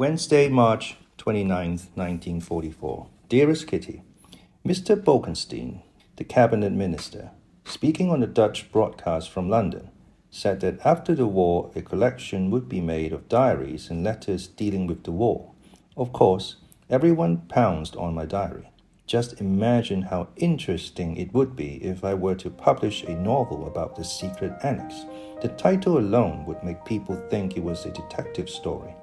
Wednesday, March 29th, 1944. Dearest Kitty, Mr. Bolkestein, the cabinet minister, speaking on a Dutch broadcast from London, said that after the war a collection would be made of diaries and letters dealing with the war. Of course, everyone pounced on my diary. Just imagine how interesting it would be if I were to publish a novel about the secret annex. The title alone would make people think it was a detective story.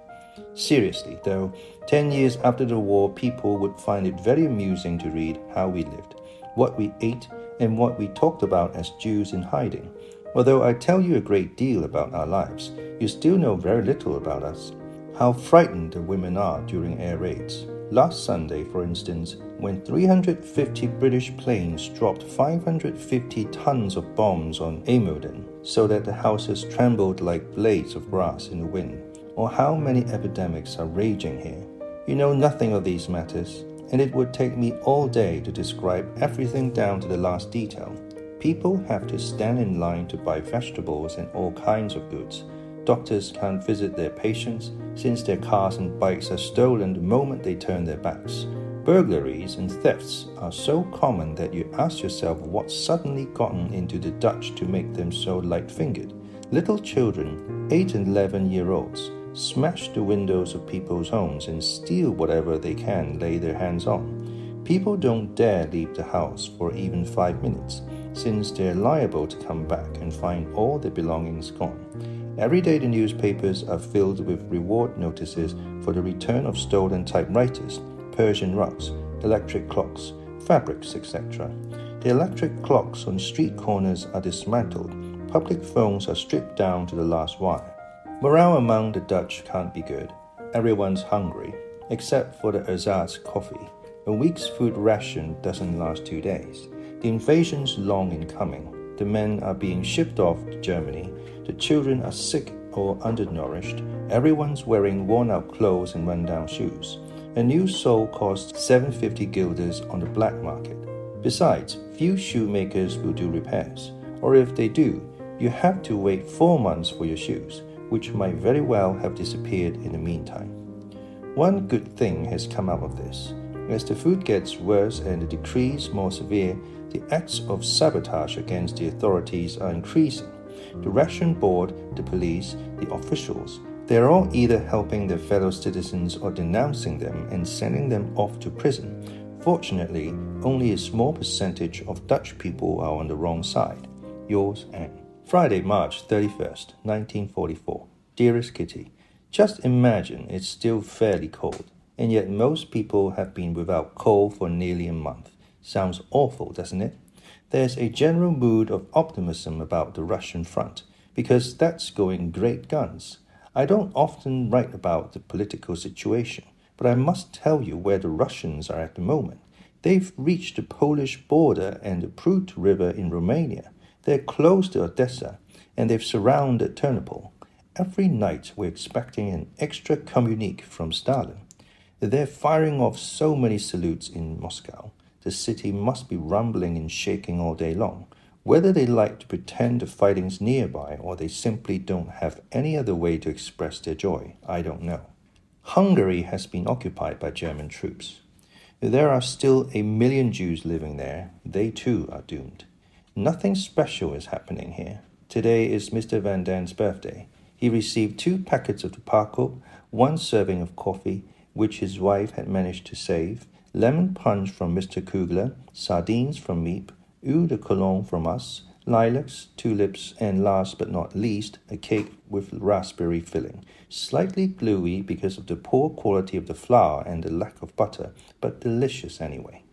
Seriously, though, 10 years after the war, people would find it very amusing to read how we lived, what we ate, and what we talked about as Jews in hiding. Although I tell you a great deal about our lives, you still know very little about us. How frightened the women are during air raids. Last Sunday, for instance, when 350 British planes dropped 550 tons of bombs on IJmuiden, so that the houses trembled like blades of grass in the wind or how many epidemics are raging here. You know nothing of these matters, and it would take me all day to describe everything down to the last detail. People have to stand in line to buy vegetables and all kinds of goods. Doctors can't visit their patients since their cars and bikes are stolen the moment they turn their backs. Burglaries and thefts are so common that you ask yourself what's suddenly gotten into the Dutch to make them so light fingered. Little children, 8 and 11 year olds, smash the windows of people's homes and steal whatever they can lay their hands on. People don't dare leave the house for even five minutes, since they're liable to come back and find all their belongings gone. Every day, the newspapers are filled with reward notices for the return of stolen typewriters, Persian rugs, electric clocks, fabrics, etc. The electric clocks on street corners are dismantled, public phones are stripped down to the last wire. Morale among the Dutch can't be good. Everyone's hungry, except for the ersatz coffee. A week's food ration doesn't last two days. The invasion's long in coming. The men are being shipped off to Germany. The children are sick or undernourished. Everyone's wearing worn out clothes and run down shoes. A new sole costs 750 guilders on the black market. Besides, few shoemakers will do repairs, or if they do, you have to wait four months for your shoes which might very well have disappeared in the meantime. One good thing has come out of this. As the food gets worse and the decrees more severe, the acts of sabotage against the authorities are increasing. The ration board, the police, the officials, they are all either helping their fellow citizens or denouncing them and sending them off to prison. Fortunately, only a small percentage of Dutch people are on the wrong side. Yours, Anne. Friday, March 31st, 1944. Dearest Kitty, just imagine it's still fairly cold, and yet most people have been without coal for nearly a month. Sounds awful, doesn't it? There's a general mood of optimism about the Russian front, because that's going great guns. I don't often write about the political situation, but I must tell you where the Russians are at the moment. They've reached the Polish border and the Prut River in Romania. They're close to Odessa and they've surrounded Ternopil. Every night we're expecting an extra communique from Stalin. They're firing off so many salutes in Moscow. The city must be rumbling and shaking all day long. Whether they like to pretend the fighting's nearby or they simply don't have any other way to express their joy, I don't know. Hungary has been occupied by German troops. There are still a million Jews living there. They too are doomed. Nothing special is happening here. Today is Mr. Van Daan's birthday. He received two packets of tobacco, one serving of coffee, which his wife had managed to save, lemon punch from Mr. Kugler, sardines from Miep, eau de cologne from us, lilacs, tulips, and last but not least, a cake with raspberry filling. Slightly gluey because of the poor quality of the flour and the lack of butter, but delicious anyway.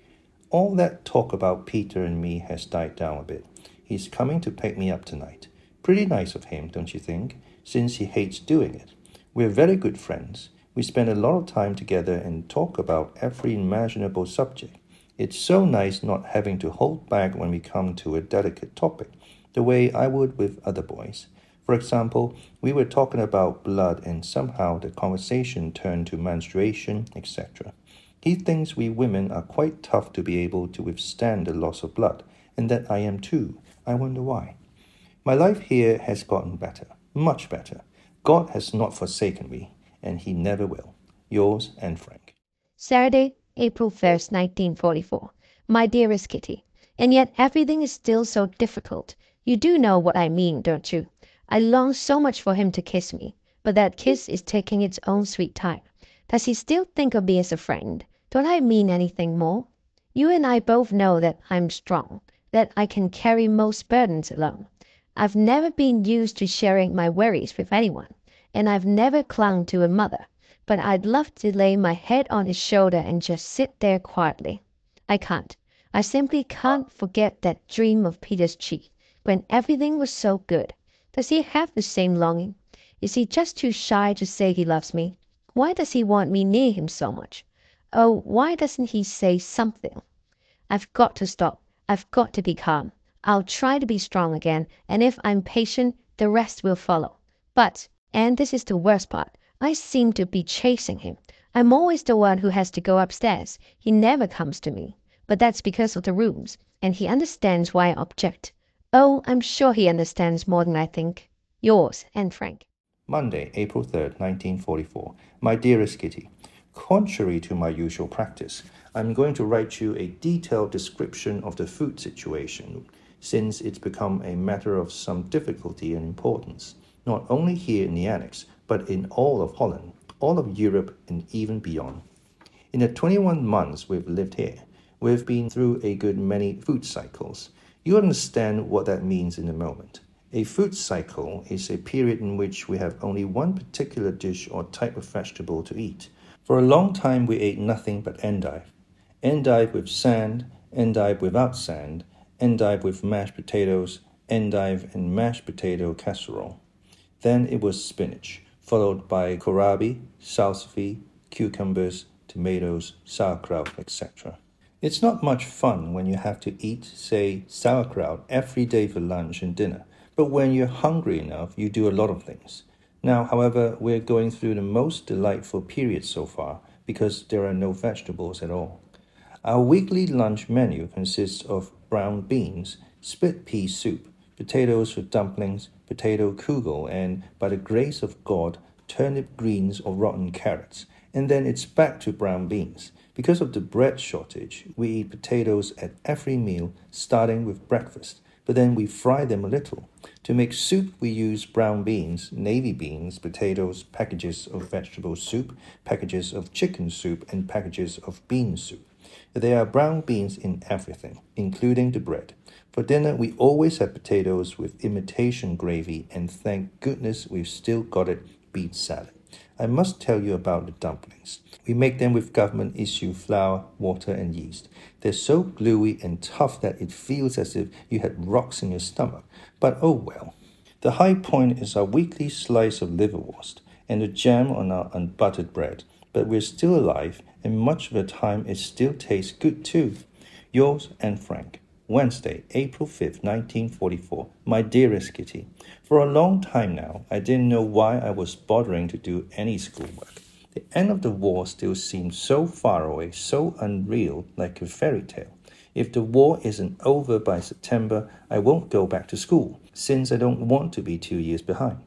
All that talk about Peter and me has died down a bit. He's coming to pick me up tonight. Pretty nice of him, don't you think? Since he hates doing it. We're very good friends. We spend a lot of time together and talk about every imaginable subject. It's so nice not having to hold back when we come to a delicate topic, the way I would with other boys. For example, we were talking about blood and somehow the conversation turned to menstruation, etc. He thinks we women are quite tough to be able to withstand the loss of blood, and that I am too. I wonder why. My life here has gotten better, much better. God has not forsaken me, and He never will. Yours, Anne Frank. Saturday, April 1st, 1944. My dearest Kitty, and yet everything is still so difficult. You do know what I mean, don't you? I long so much for him to kiss me, but that kiss is taking its own sweet time. Does he still think of me as a friend? Don't I mean anything more? You and I both know that I'm strong, that I can carry most burdens alone. I've never been used to sharing my worries with anyone, and I've never clung to a mother, but I'd love to lay my head on his shoulder and just sit there quietly. I can't. I simply can't forget that dream of Peter's cheek, when everything was so good. Does he have the same longing? Is he just too shy to say he loves me? Why does he want me near him so much? Oh, why doesn't he say something? I've got to stop. I've got to be calm. I'll try to be strong again, and if I'm patient, the rest will follow. But, and this is the worst part, I seem to be chasing him. I'm always the one who has to go upstairs. He never comes to me. But that's because of the rooms, and he understands why I object. Oh, I'm sure he understands more than I think. Yours, Anne Frank. Monday, April 3rd, 1944. My dearest Kitty, Contrary to my usual practice, I'm going to write you a detailed description of the food situation, since it's become a matter of some difficulty and importance, not only here in the Annex, but in all of Holland, all of Europe, and even beyond. In the 21 months we've lived here, we've been through a good many food cycles. You understand what that means in a moment. A food cycle is a period in which we have only one particular dish or type of vegetable to eat. For a long time, we ate nothing but endive. Endive with sand, endive without sand, endive with mashed potatoes, endive and mashed potato casserole. Then it was spinach, followed by kohlrabi, salsify, cucumbers, tomatoes, sauerkraut, etc. It's not much fun when you have to eat, say, sauerkraut every day for lunch and dinner, but when you're hungry enough, you do a lot of things. Now, however, we're going through the most delightful period so far because there are no vegetables at all. Our weekly lunch menu consists of brown beans, split pea soup, potatoes for dumplings, potato kugel, and, by the grace of God, turnip greens or rotten carrots. And then it's back to brown beans. Because of the bread shortage, we eat potatoes at every meal, starting with breakfast but then we fry them a little. To make soup, we use brown beans, navy beans, potatoes, packages of vegetable soup, packages of chicken soup, and packages of bean soup. There are brown beans in everything, including the bread. For dinner, we always have potatoes with imitation gravy, and thank goodness we've still got it beet salad. I must tell you about the dumplings. We make them with government issue flour, water, and yeast. They're so gluey and tough that it feels as if you had rocks in your stomach. But oh well. The high point is our weekly slice of liverwurst and the jam on our unbuttered bread. But we're still alive, and much of the time it still tastes good too. Yours Anne Frank. Wednesday, April 5th, 1944. My dearest Kitty, for a long time now, I didn't know why I was bothering to do any schoolwork. The end of the war still seemed so far away, so unreal, like a fairy tale. If the war isn't over by September, I won't go back to school, since I don't want to be two years behind.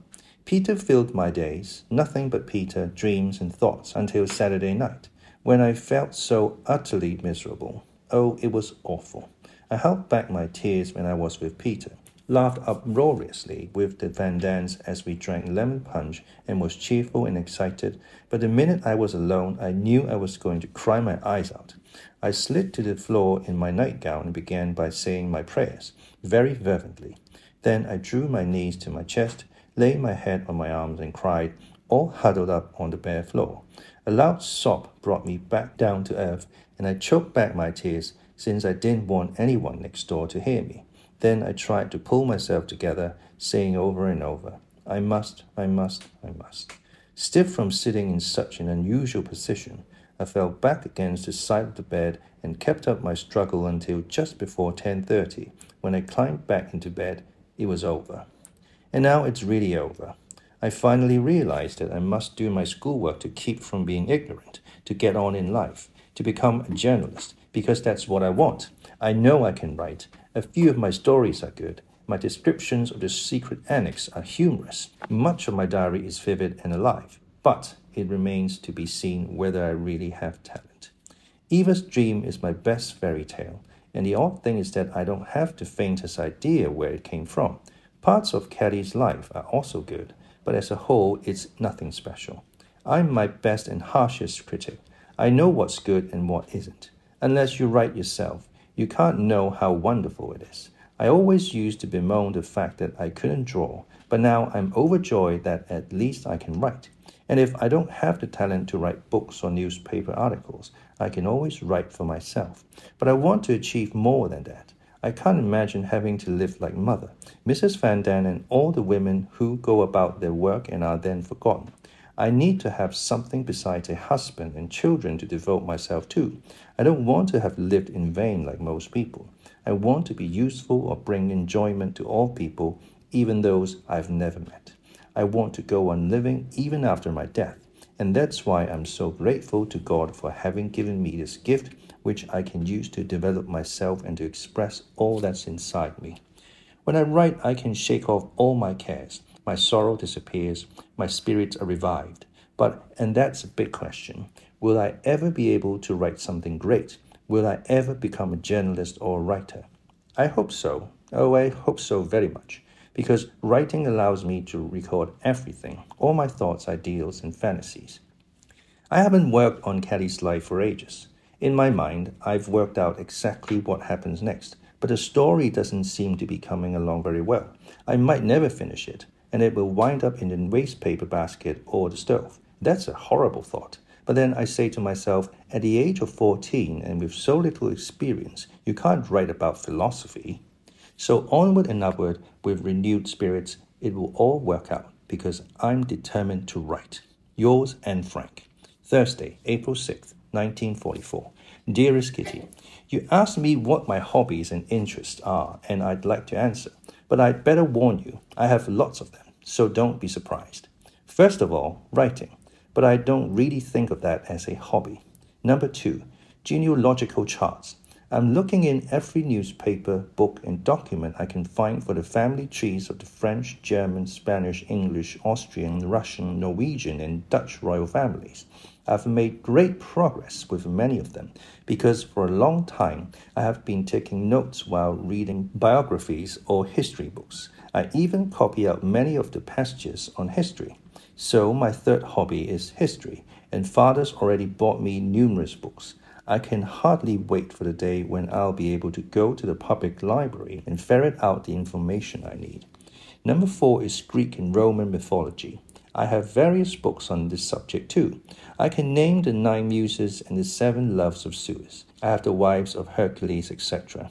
Peter filled my days, nothing but Peter, dreams, and thoughts until Saturday night, when I felt so utterly miserable. Oh, it was awful. I held back my tears when I was with Peter, laughed uproariously with the Van Daans as we drank lemon punch and was cheerful and excited, but the minute I was alone, I knew I was going to cry my eyes out. I slid to the floor in my nightgown and began by saying my prayers, very fervently. Then I drew my knees to my chest, laid my head on my arms, and cried, all huddled up on the bare floor. A loud sob brought me back down to earth, and I choked back my tears since I didn't want anyone next door to hear me. Then I tried to pull myself together, saying over and over, I must, I must, I must. Stiff from sitting in such an unusual position, I fell back against the side of the bed and kept up my struggle until just before 10:30. When I climbed back into bed, it was over. And now it's really over. I finally realized that I must do my schoolwork to keep from being ignorant, to get on in life, to become a journalist, because that's what I want. I know I can write. A few of my stories are good. My descriptions of the secret annex are humorous. Much of my diary is vivid and alive. But it remains to be seen whether I really have talent. Eva's Dream is my best fairy tale, and the odd thing is that I don't have the faintest idea where it came from. Parts of Caddy's life are also good, but as a whole, it's nothing special. I'm my best and harshest critic. I know what's good and what isn't. Unless you write yourself, you can't know how wonderful it is. I always used to bemoan the fact that I couldn't draw, but now I'm overjoyed that at least I can write. And if I don't have the talent to write books or newspaper articles, I can always write for myself. But I want to achieve more than that. I can't imagine having to live like mother, Mrs. Van Daan, and all the women who go about their work and are then forgotten. I need to have something besides a husband and children to devote myself to. I don't want to have lived in vain like most people. I want to be useful or bring enjoyment to all people, even those I've never met. I want to go on living even after my death. And that's why I'm so grateful to God for having given me this gift, which I can use to develop myself and to express all that's inside me. When I write, I can shake off all my cares. My sorrow disappears, my spirits are revived. But, and that's a big question, will I ever be able to write something great? Will I ever become a journalist or a writer? I hope so. Oh, I hope so very much because writing allows me to record everything, all my thoughts, ideals, and fantasies. I haven't worked on Caddy's life for ages. In my mind, I've worked out exactly what happens next, but the story doesn't seem to be coming along very well. I might never finish it, and it will wind up in the waste paper basket or the stove. That's a horrible thought. But then I say to myself, at the age of 14 and with so little experience, you can't write about philosophy. So onward and upward with renewed spirits, it will all work out because I'm determined to write. Yours Anne Frank. Thursday, April 6th, 1944. Dearest Kitty, you asked me what my hobbies and interests are, and I'd like to answer, but I'd better warn you, I have lots of them, so don't be surprised. First of all, writing, but I don't really think of that as a hobby. Number two, genealogical charts. I'm looking in every newspaper, book, and document I can find for the family trees of the French, German, Spanish, English, Austrian, Russian, Norwegian, and Dutch royal families. I've made great progress with many of them because for a long time I have been taking notes while reading biographies or history books. I even copy out many of the passages on history. So, my third hobby is history, and father's already bought me numerous books. I can hardly wait for the day when I'll be able to go to the public library and ferret out the information I need. Number four is Greek and Roman mythology. I have various books on this subject too. I can name the nine muses and the seven loves of Zeus. I have the wives of Hercules, etc.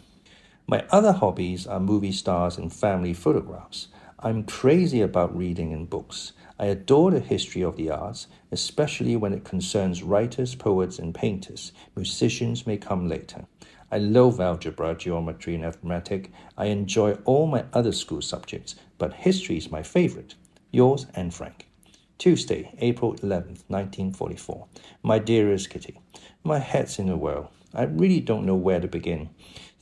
My other hobbies are movie stars and family photographs. I'm crazy about reading and books. I adore the history of the arts, especially when it concerns writers, poets, and painters. Musicians may come later. I love algebra, geometry, and arithmetic. I enjoy all my other school subjects, but history is my favorite. Yours Anne Frank. Tuesday, April 11th, 1944. My dearest Kitty, my head's in a whirl. I really don't know where to begin.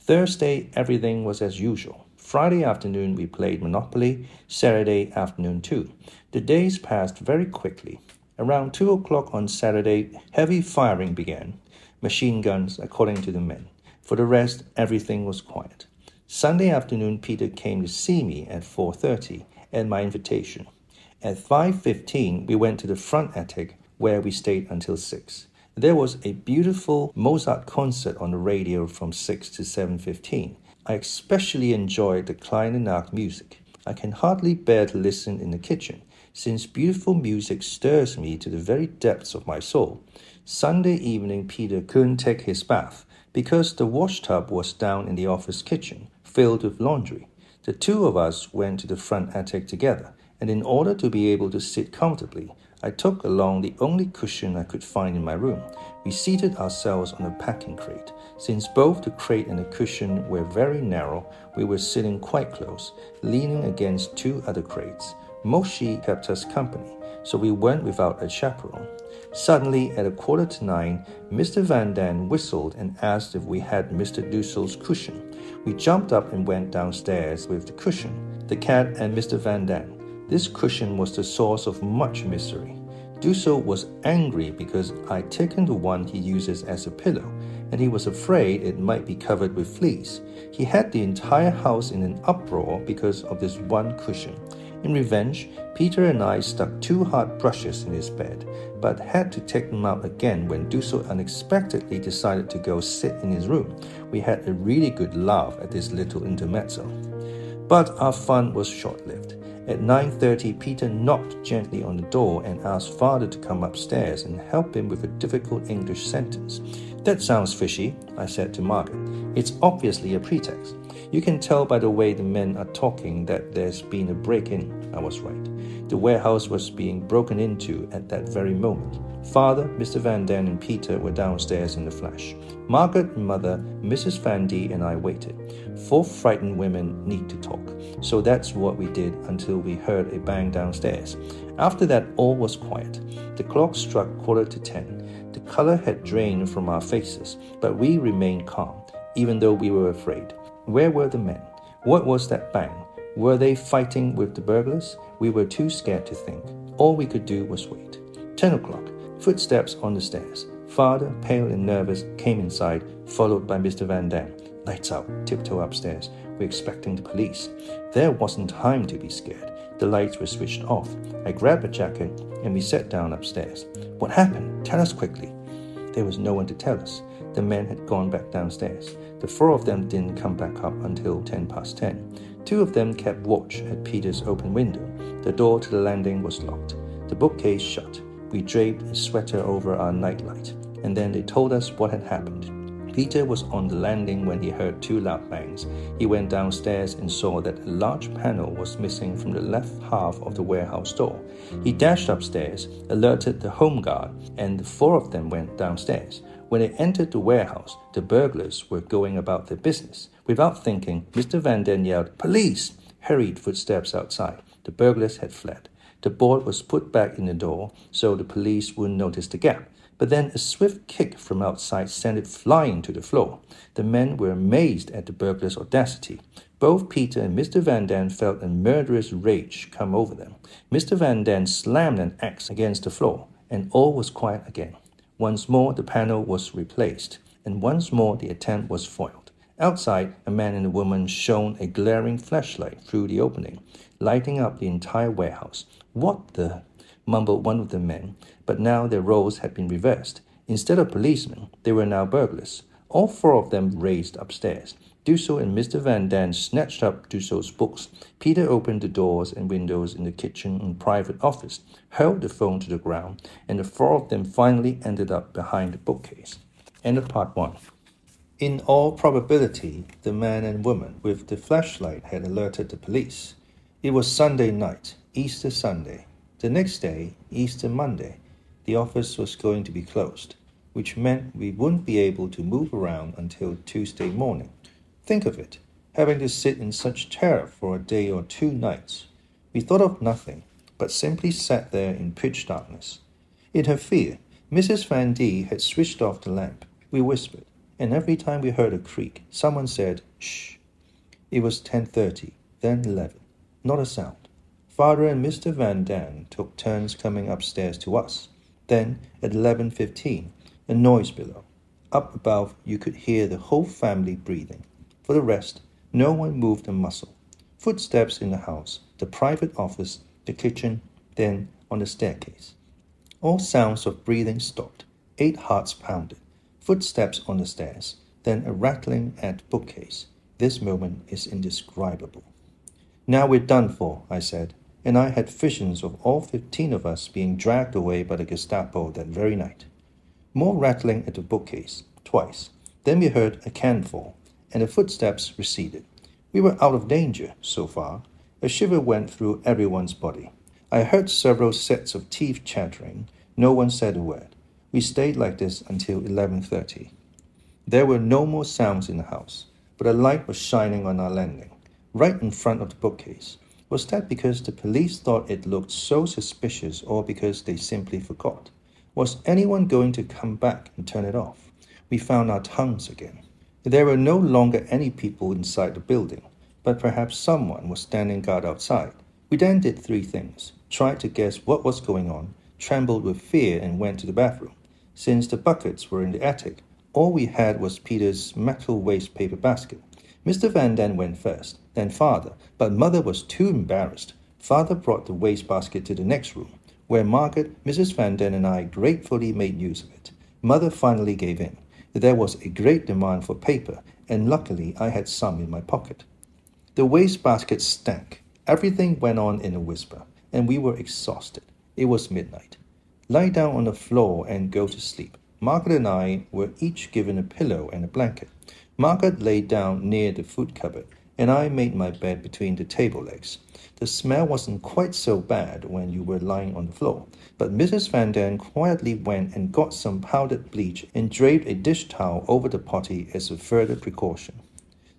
Thursday, everything was as usual. Friday afternoon, we played Monopoly. Saturday afternoon, too. The days passed very quickly. Around two o'clock on Saturday, heavy firing began. Machine guns, according to the men. For the rest, everything was quiet. Sunday afternoon, Peter came to see me at 4.30 at my invitation. At 5.15, we went to the front attic where we stayed until 6. There was a beautiful Mozart concert on the radio from 6 to 7.15. I especially enjoyed the Kleine Nachtmusik. I can hardly bear to listen in the kitchen, since beautiful music stirs me to the very depths of my soul. Sunday evening, Peter couldn't take his bath because the washtub was down in the office kitchen, filled with laundry. The two of us went to the front attic together, and in order to be able to sit comfortably, I took along the only cushion I could find in my room. We seated ourselves on a packing crate. Since both the crate and the cushion were very narrow, we were sitting quite close, leaning against two other crates. Mouschi kept us company, so we went without a chaperone. Suddenly, at a quarter to nine, Mr. Van Daan whistled and asked if we had Mr. Dussel's cushion. We jumped up and went downstairs with the cushion, the cat, and Mr. Van Daan. This cushion was the source of much misery. Dussel was angry because I'd taken the one he uses as a pillow, and he was afraid it might be covered with fleas. He had the entire house in an uproar because of this one cushion. In revenge, Peter and I stuck two hard brushes in his bed, but had to take them out again when Dussel unexpectedly decided to go sit in his room. We had a really good laugh at this little intermezzo. But our fun was short-lived. At 9:30, Peter knocked gently on the door and asked father to come upstairs and help him with a difficult English sentence. That sounds fishy, I said to Margot. It's obviously a pretext. You can tell by the way the men are talking that there's been a break in. I was right. The warehouse was being broken into at that very moment. Father, Mr. Van Daan, and Peter were downstairs in the flash. Margot, mother, Mrs. Van D, and I waited. Four frightened women need to talk, so that's what we did until we heard a bang downstairs. After that, all was quiet. The clock struck quarter to ten. The color had drained from our faces, but we remained calm, even though we were afraid. Where were the men? What was that bang? Were they fighting with the burglars? We were too scared to think. All we could do was wait. Ten o'clock. Footsteps on the stairs. Father, pale and nervous, came inside, followed by Mr. Van Daan. Lights out, tiptoe upstairs. We're expecting the police. There wasn't time to be scared. The lights were switched off. I grabbed a jacket and we sat down upstairs. What happened? Tell us quickly. There was no one to tell us. The men had gone back downstairs. The four of them didn't come back up until ten past ten. Two of them kept watch at Peter's open window. The door to the landing was locked. The bookcase shut. We draped a sweater over our nightlight, and then they told us what had happened. Peter was on the landing when he heard two loud bangs. He went downstairs and saw that a large panel was missing from the left half of the warehouse door. He dashed upstairs, alerted the home guard, and the four of them went downstairs. When they entered the warehouse, the burglars were going about their business. Without thinking, Mr. Van Daan yelled, Police! Hurried footsteps outside. The burglars had fled. The board was put back in the door so the police wouldn't notice the gap. But then a swift kick from outside sent it flying to the floor. The men were amazed at the burglar's audacity. Both Peter and Mr. Van Daan felt a murderous rage come over them. Mr. Van Daan slammed an axe against the floor, and all was quiet again. Once more, the panel was replaced, and once more the attempt was foiled. Outside, a man and a woman shone a glaring flashlight through the opening, lighting up the entire warehouse. What the? mumbled one of the men, but now their roles had been reversed. Instead of policemen, they were now burglars. All four of them raced upstairs. Dussel and Mr. Van Daan snatched up Dussel's books. Peter opened the doors and windows in the kitchen and private office, hurled the phone to the ground, and the four of them finally ended up behind the bookcase. End of part one. In all probability, the man and woman with the flashlight had alerted the police. It was Sunday night, Easter Sunday. The next day, Easter Monday, the office was going to be closed, which meant we wouldn't be able to move around until Tuesday morning. Think of it, having to sit in such terror for a day or two nights. We thought of nothing, but simply sat there in pitch darkness. In her fear, Mrs. Van D had switched off the lamp. We whispered, and every time we heard a creak, someone said, Shh. It was 10.30, then 11. Not a sound. Father and Mr. Van Daan took turns coming upstairs to us. Then, at 11.15, a noise below. Up above, you could hear the whole family breathing. For the rest, no one moved a muscle. Footsteps in the house, the private office, the kitchen, then on the staircase. All sounds of breathing stopped. Eight hearts pounded. Footsteps on the stairs, then a rattling at bookcase. This moment is indescribable. Now we're done for, I said, and I had visions of all fifteen of us being dragged away by the Gestapo that very night. More rattling at the bookcase, twice. Then we heard a can fall and the footsteps receded. We were out of danger so far. A shiver went through everyone's body. I heard several sets of teeth chattering. No one said a word. We stayed like this until 11:30. There were no more sounds in the house, but a light was shining on our landing, right in front of the bookcase. Was that because the police thought it looked so suspicious or because they simply forgot? Was anyone going to come back and turn it off? We found our tongues again. There were no longer any people inside the building, but perhaps someone was standing guard outside. We then did three things tried to guess what was going on, trembled with fear, and went to the bathroom. Since the buckets were in the attic, all we had was Peter's metal waste paper basket. Mr. Van Daan went first, then father, but mother was too embarrassed. Father brought the waste basket to the next room, where Margot, Mrs. Van Den, and I gratefully made use of it. Mother finally gave in. There was a great demand for paper, and luckily I had some in my pocket. The waste basket stank. Everything went on in a whisper, and we were exhausted. It was midnight. Lie down on the floor and go to sleep. Margot and I were each given a pillow and a blanket. Margot lay down near the food cupboard, and I made my bed between the table legs. The smell wasn't quite so bad when you were lying on the floor, but Mrs. Van Daan quietly went and got some powdered bleach and draped a dish towel over the potty as a further precaution.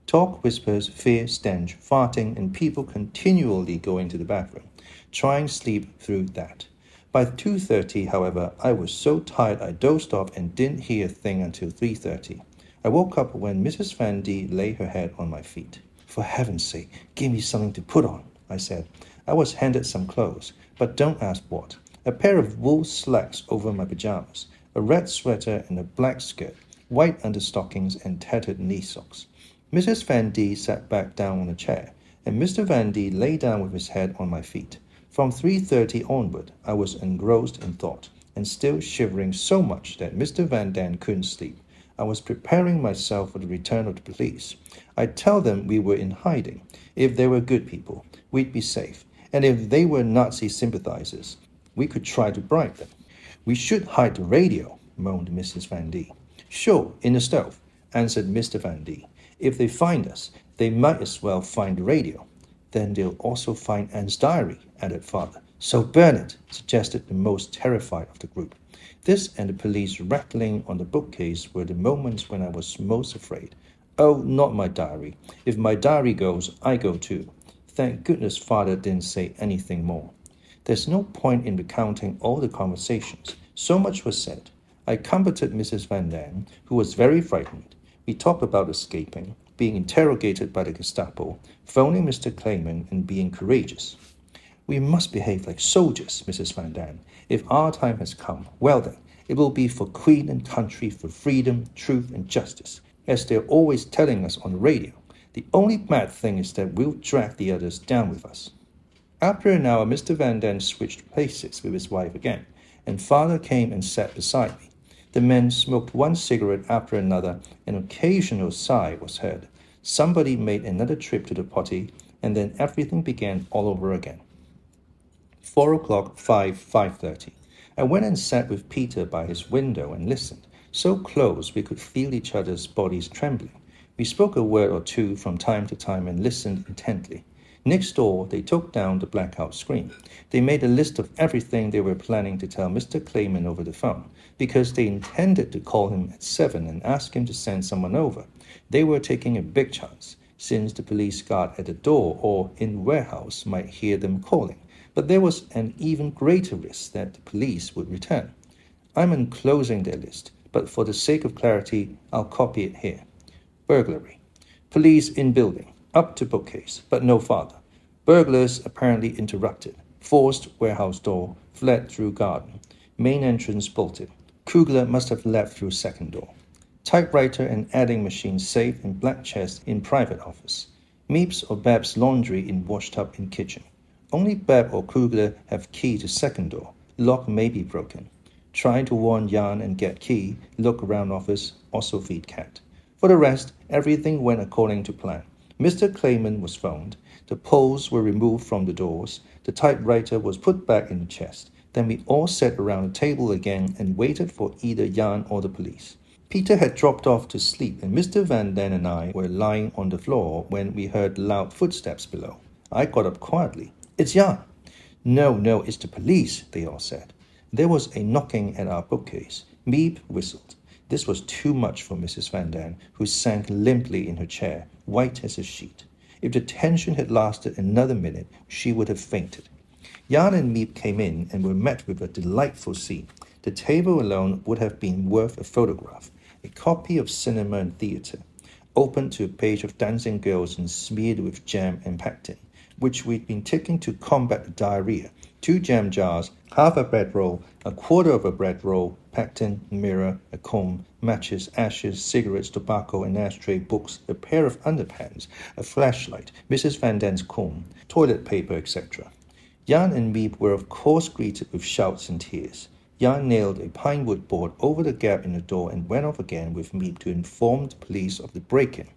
Talk, whispers, fear, stench, farting, and people continually going to the bathroom. Try and sleep through that. By 2.30, however, I was so tired I dozed off and didn't hear a thing until 3.30. I woke up when Mrs. Van D lay her head on my feet. For heaven's sake, give me something to put on, I said. I was handed some clothes, but don't ask what. A pair of wool slacks over my pajamas, a red sweater and a black skirt, white understockings and tattered knee socks. Mrs. Van D sat back down on a chair, and Mr. Van D lay down with his head on my feet. From 3.30 onward, I was engrossed in thought, and still shivering so much that Mr. Van Daan couldn't sleep. I was preparing myself for the return of the police. I'd tell them we were in hiding. If they were good people, we'd be safe. And if they were Nazi sympathizers, we could try to bribe them. We should hide the radio, moaned Mrs. Van D. Sure, in the stove, answered Mr. Van D. If they find us, they might as well find the radio. Then they'll also find Anne's diary, added father. So burn it, suggested the most terrified of the group. This and the police rattling on the bookcase were the moments when I was most afraid. Oh, not my diary. If my diary goes, I go too. Thank goodness father didn't say anything more. There's no point in recounting all the conversations. So much was said. I comforted Mrs. Van Daan, who was very frightened. We talked about escaping, being interrogated by the Gestapo, phoning Mr. Kleiman, and being courageous. We must behave like soldiers, Mrs. Van Daan. If our time has come, well then, it will be for Queen and country, for freedom, truth, and justice, as they're always telling us on the radio. The only bad thing is that we'll drag the others down with us. After an hour, Mr. Van Daan switched places with his wife again, and father came and sat beside me. The men smoked one cigarette after another. An occasional sigh was heard. Somebody made another trip to the potty, and then everything began all over again. Four o'clock, five, five thirty. I went and sat with Peter by his window and listened, so close we could feel each other's bodies trembling. We spoke a word or two from time to time and listened intently. Next door, they took down the blackout screen. They made a list of everything they were planning to tell Mr. Kleiman over the phone, because they intended to call him at 7 and ask him to send someone over. They were taking a big chance, since the police guard at the door or in warehouse might hear them calling. But there was an even greater risk that the police would return. I'm enclosing their list, but for the sake of clarity, I'll copy it here. Burglary. Police in building up to bookcase, but no farther. Burglars apparently interrupted. Forced warehouse door, fled through garden. Main entrance bolted. Kugler must have left through second door. Typewriter and adding machine safe in black chest in private office. Miep's or Bep's laundry in washtub in kitchen. Only Bep or Kugler have key to second door. Lock may be broken. Try to warn Jan and get key. Look around office. Also feed cat. For the rest, everything went according to plan. Mr. Kleiman was phoned. The poles were removed from the doors. The typewriter was put back in the chest. Then we all sat around the table again and waited for either Jan or the police. Peter had dropped off to sleep, and Mr. Van Den and I were lying on the floor when we heard loud footsteps below. I got up quietly. It's Jan. No, no, it's the police, they all said. There was a knocking at our bookcase. Miep whistled. This was too much for Mrs. Van Daan, who sank limply in her chair, white as a sheet. If the tension had lasted another minute, she would have fainted. Jan and Miep came in and were met with a delightful scene. The table alone would have been worth a photograph, a copy of cinema and theatre, open to a page of dancing girls and smeared with jam and pectin, which we'd been taking to combat the diarrhea, two jam jars, half a bread roll, a quarter of a bread roll, pectin, mirror, a comb, matches, ashes, cigarettes, tobacco, an ashtray, books, a pair of underpants, a flashlight, Mrs. Van Daan's comb, toilet paper, etc. Jan and Miep were of course greeted with shouts and tears. Jan nailed a pine wood board over the gap in the door and went off again with Miep to inform the police of the break-in.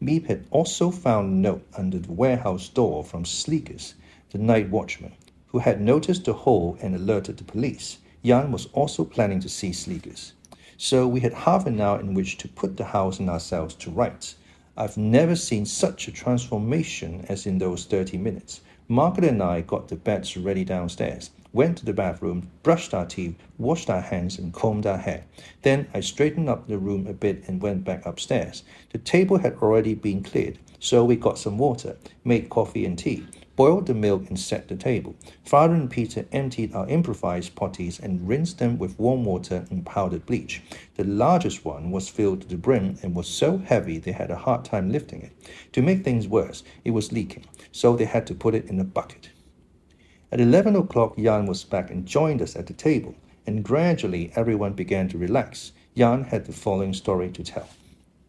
Miep had also found a note under the warehouse door from Sleegers, the night watchman, who had noticed the hole and alerted the police. Jan was also planning to see Sleegers. So we had half an hour in which to put the house and ourselves to rights. I've never seen such a transformation as in those 30 minutes. Margot and I got the beds ready downstairs went to the bathroom, brushed our teeth, washed our hands, and combed our hair. Then I straightened up the room a bit and went back upstairs. The table had already been cleared, so we got some water, made coffee and tea, boiled the milk, and set the table. Father and Peter emptied our improvised potties and rinsed them with warm water and powdered bleach. The largest one was filled to the brim and was so heavy they had a hard time lifting it. To make things worse, it was leaking, so they had to put it in a bucket. At 11 o'clock, Jan was back and joined us at the table, and gradually everyone began to relax. Jan had the following story to tell.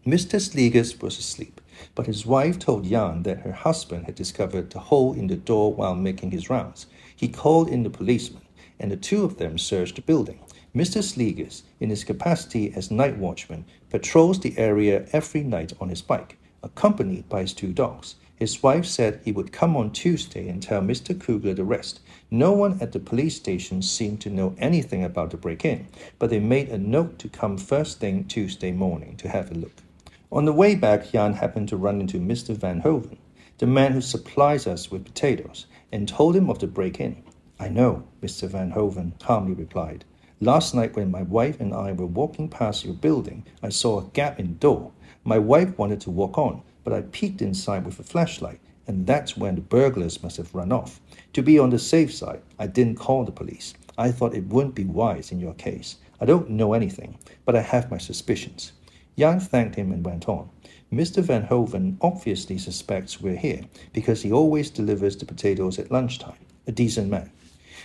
Mr. Sleegers was asleep, but his wife told Jan that her husband had discovered the hole in the door while making his rounds. He called in the policeman, and the two of them searched the building. Mr. Sleegers, in his capacity as night watchman, patrols the area every night on his bike, accompanied by his two dogs. His wife said he would come on Tuesday and tell Mr. Kugler the rest. No one at the police station seemed to know anything about the break in, but they made a note to come first thing Tuesday morning to have a look. On the way back, Jan happened to run into Mr. Van Hoven, the man who supplies us with potatoes, and told him of the break in. I know, Mr. Van Hoven calmly replied. Last night, when my wife and I were walking past your building, I saw a gap in the door. My wife wanted to walk on, but I peeked inside with a flashlight, and that's when the burglars must have run off. To be on the safe side, I didn't call the police. I thought it wouldn't be wise in your case. I don't know anything, but I have my suspicions. Jan thanked him and went on. Mr. Van Hoven obviously suspects we're here because he always delivers the potatoes at lunchtime. A decent man.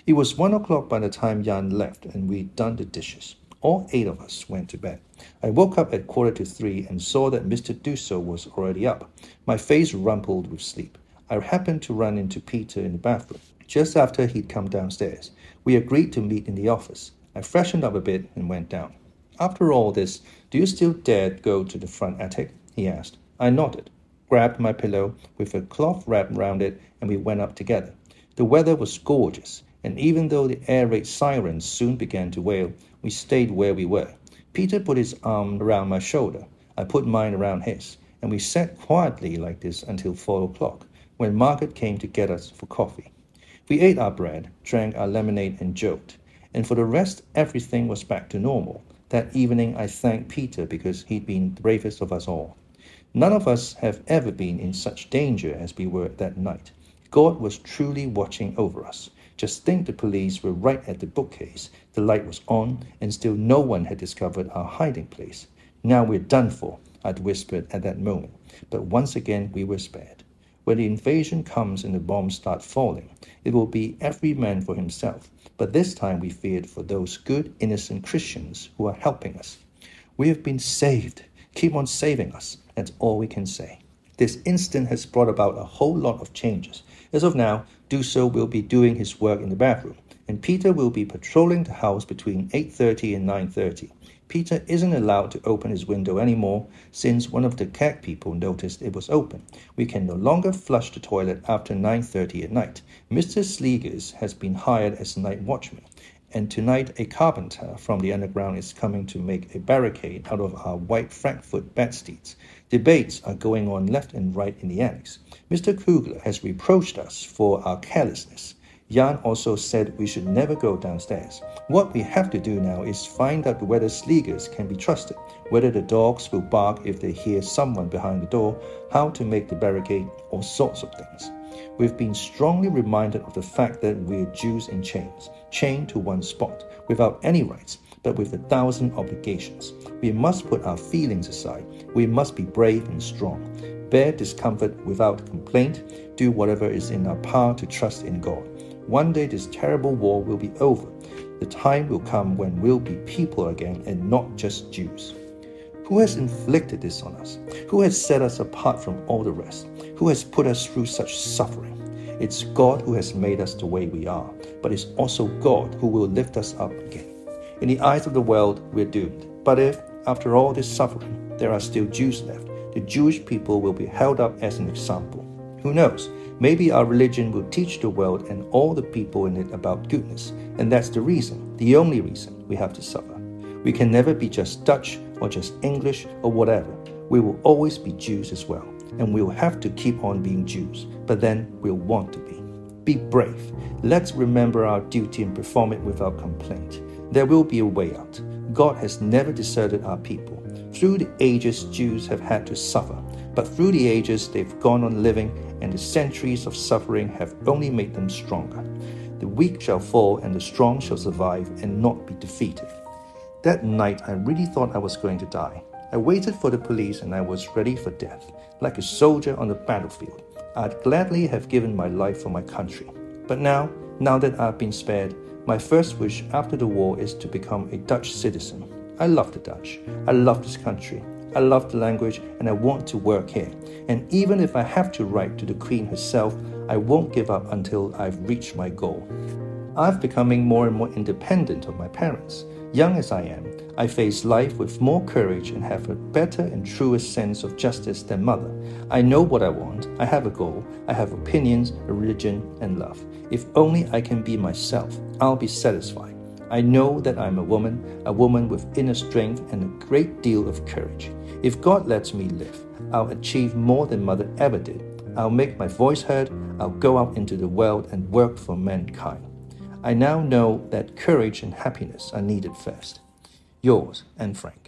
It was one o'clock by the time Jan left and we'd done the dishes. All eight of us went to bed. I woke up at quarter to three and saw that Mr. Dussel was already up. My face rumpled with sleep. I happened to run into Peter in the bathroom just after he'd come downstairs. We agreed to meet in the office. I freshened up a bit and went down. After all this, do you still dare go to the front attic? he asked. I nodded, grabbed my pillow with a cloth wrapped round it, and we went up together. The weather was gorgeous, and even though the air raid sirens soon began to wail, we stayed where we were. Peter put his arm around my shoulder. I put mine around his, and we sat quietly like this until four o'clock, when Margot came to get us for coffee. We ate our bread, drank our lemonade, and joked. And for the rest, everything was back to normal. That evening, I thanked Peter because he'd been the bravest of us all. None of us have ever been in such danger as we were that night. God was truly watching over us. Just think the police were right at the bookcase. The light was on, and still no one had discovered our hiding place. Now we're done for, I'd whispered at that moment. But once again we were spared. When the invasion comes and the bombs start falling, it will be every man for himself. But this time we feared for those good, innocent Christians who are helping us. We have been saved. Keep on saving us. That's all we can say. This instant has brought about a whole lot of changes. As of now, Dussel will be doing his work in the bathroom, and Peter will be patrolling the house between 8.30 and 9.30. Peter isn't allowed to open his window anymore since one of the cat people noticed it was open. We can no longer flush the toilet after 9.30 at night. Mr. Sleegers has been hired as night watchman and tonight a carpenter from the underground is coming to make a barricade out of our white Frankfurt bedsteads. Debates are going on left and right in the annex. Mr. Kugler has reproached us for our carelessness. Jan also said we should never go downstairs. What we have to do now is find out whether Sleegers can be trusted, whether the dogs will bark if they hear someone behind the door, how to make the barricade, all sorts of things. We've been strongly reminded of the fact that we're Jews in chains, chained to one spot, without any rights, but with a thousand obligations. We must put our feelings aside. We must be brave and strong. Bear discomfort without complaint. Do whatever is in our power to trust in God. One day this terrible war will be over. The time will come when we'll be people again and not just Jews. Who has inflicted this on us? Who has set us apart from all the rest? Who has put us through such suffering? It's God who has made us the way we are, but it's also God who will lift us up again. In the eyes of the world, we're doomed. But if, after all this suffering, there are still Jews left, the Jewish people will be held up as an example. Who knows? Maybe our religion will teach the world and all the people in it about goodness, and that's the reason, the only reason, we have to suffer. We can never be just Dutch or just English or whatever. We will always be Jews as well, and we'll have to keep on being Jews, but then we'll want to be. Be brave. Let's remember our duty and perform it without complaint. There will be a way out. God has never deserted our people. Through the ages, Jews have had to suffer, but through the ages, they've gone on living, and the centuries of suffering have only made them stronger. The weak shall fall, and the strong shall survive and not be defeated. That night, I really thought I was going to die. I waited for the police and I was ready for death. Like a soldier on the battlefield, I'd gladly have given my life for my country. But now, now that I've been spared, my first wish after the war is to become a Dutch citizen. I love the Dutch. I love this country. I love the language and I want to work here. And even if I have to write to the Queen herself, I won't give up until I've reached my goal. I've becoming more and more independent of my parents. Young as I am, I face life with more courage and have a better and truer sense of justice than mother. I know what I want, I have a goal, I have opinions, a religion, and love. If only I can be myself, I'll be satisfied. I know that I'm a woman, a woman with inner strength and a great deal of courage. If God lets me live, I'll achieve more than mother ever did. I'll make my voice heard, I'll go out into the world and work for mankind. I now know that courage and happiness are needed first. Yours, Anne Frank.